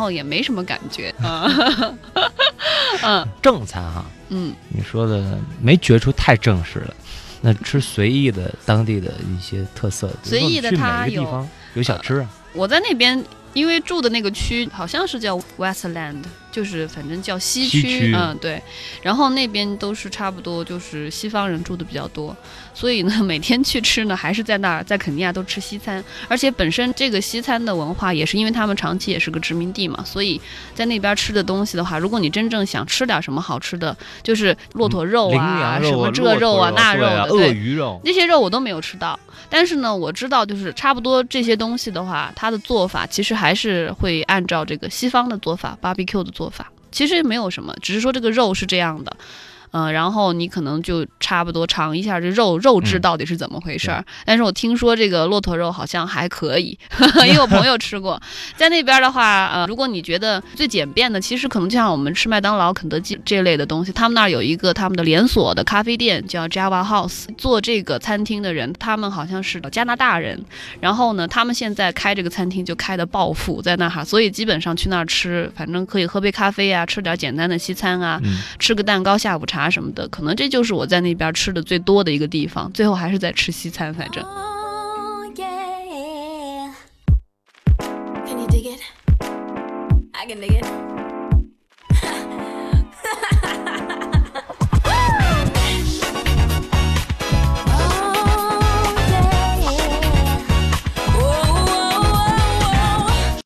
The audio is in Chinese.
后也没什么感觉。嗯 嗯正餐哈，嗯，你说的没觉出太正式了。那吃随意的当地的一些特色，随意的它有地方有小吃啊，我在那边。因为住的那个区好像是叫 Westland，就是反正叫西区，西区。嗯对，然后那边都是差不多就是西方人住的比较多，所以呢每天去吃呢还是在那儿在肯尼亚都吃西餐，而且本身这个西餐的文化也是因为他们长期也是个殖民地嘛，所以在那边吃的东西的话，如果你真正想吃点什么好吃的，就是骆驼肉啊，什么这肉啊、那肉的，对啊鳄对。鱼肉，那些肉我都没有吃到，但是呢，我知道就是差不多这些东西的话，它的做法其实还是会按照这个西方的做法，barbecue 的做做法，其实没有什么，只是说这个肉是这样的。嗯、然后你可能就差不多尝一下这肉肉质嗯。到底是怎么回事儿。但是我听说这个骆驼肉好像还可以，因为我朋友吃过。在那边的话，呃，如果你觉得最简便的，其实可能就像我们吃麦当劳、肯德基这类的东西，他们那儿有一个他们的连锁的咖啡店叫 Java House，做这个餐厅的人，他们好像是加拿大人，然后呢，他们现在开这个餐厅就开的暴富在那哈，所以基本上去那儿吃，反正可以喝杯咖啡啊，吃点简单的西餐啊，嗯，吃个蛋糕、下午茶什么的，可能这就是我在那边吃的最多的一个地方。最后还是在吃西餐，反正。Can you dig it? I can dig it.